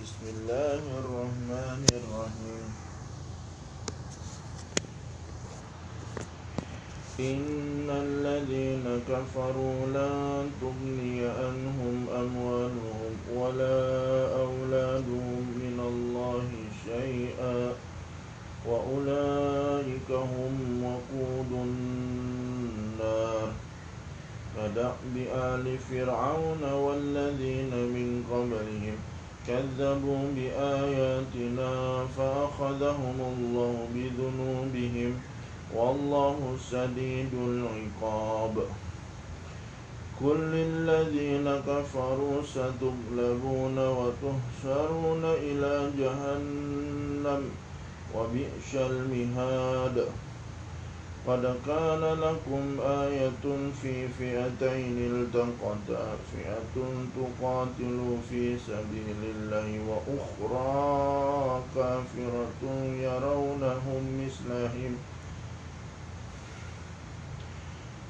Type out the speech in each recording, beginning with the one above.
بسم الله الرحمن الرحيم. إن الذين كفروا لن تغني عنهم أموالهم ولا أولادهم من الله شيئا وأولئك هم وقود النار. كدأب آل فرعون والذين من قبلهم كذبوا بآياتنا فأخذهم الله بذنوبهم والله شديد العقاب. كل الذين كفروا ستغلبون وتحشرون إلى جهنم وبئس المهاد. قد كان لكم آية في فئتين التقتا فئة تقاتل في سبيل الله وأخرى كافرة يرونهم مثلهم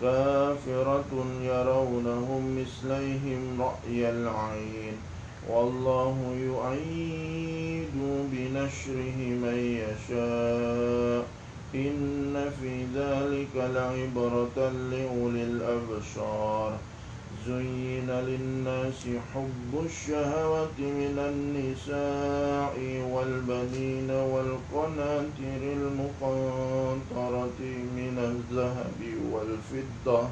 كافرة يرونهم مثليهم رأي العين والله يعيد بنشره من يشاء إن في ذلك لعبرة لأولي الأبصار. زين للناس حب الشهوة من النساء والبنين والقناطر المقنطرة من الذهب والفضة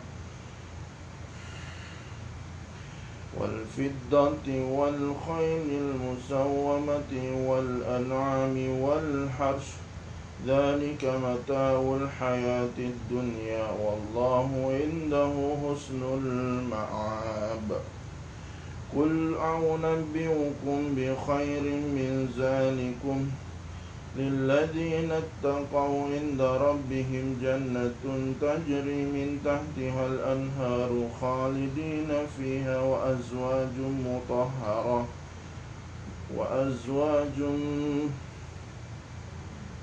والفضة والخيل المسومة والأنعام والحرث ذلك متاع الحياة الدنيا والله عنده حسن المعاب قل أنبئكم بخير من ذلكم. للذين اتقوا عند ربهم جنة تجري من تحتها الأنهار خالدين فيها وأزواج مطهرة وأزواج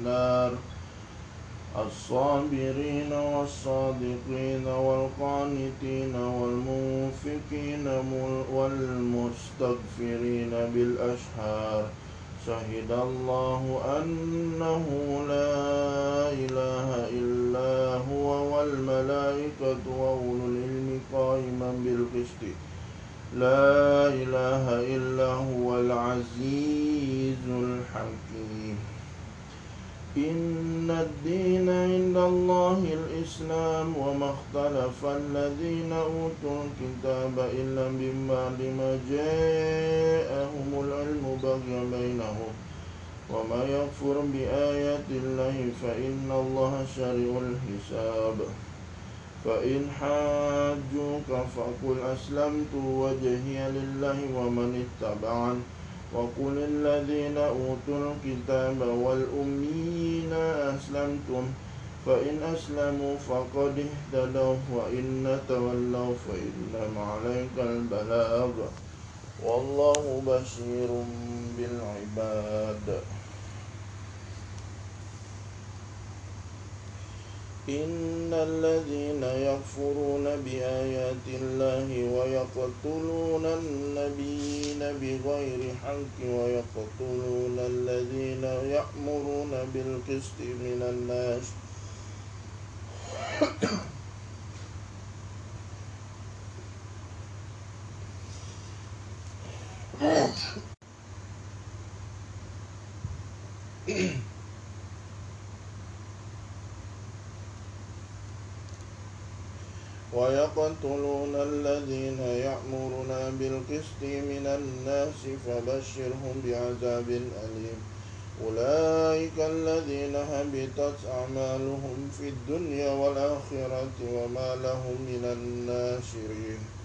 النار. الصابرين والصادقين والقانتين والمنفقين والمستغفرين بالأشهار. شهد الله أنه لا إله إلا هو والملائكة وأولو العلم قائما بالقسط. لا إله إلا هو العزيز الحكيم. إن الدين عند الله الإسلام وما اختلف الذين أوتوا الكتاب إلا من بعد ما جاءهم العلم بغيا بينهم وما يكفر بآيات الله فإن الله سريع الحساب فإن حاجوك فقل أسلمت وجهي لله ومن اتبعني وقل الذين أوتوا الكتاب والأمين أسلمتم فإن أسلموا فقد اهتدوا وإن تولوا فإنما عليك البلاغ. والله بشير بالعباد. إن الذين يكفرون بآيات الله ويقتلون النبيين بغير حق ويقتلون الذين يأمرون بالقسط من الناس. ويقتلون الذين يأمرون بالقسط من الناس فبشرهم بعذاب أليم. أولئك الذين هبطت أعمالهم في الدنيا والآخرة وما لهم من الناشرين.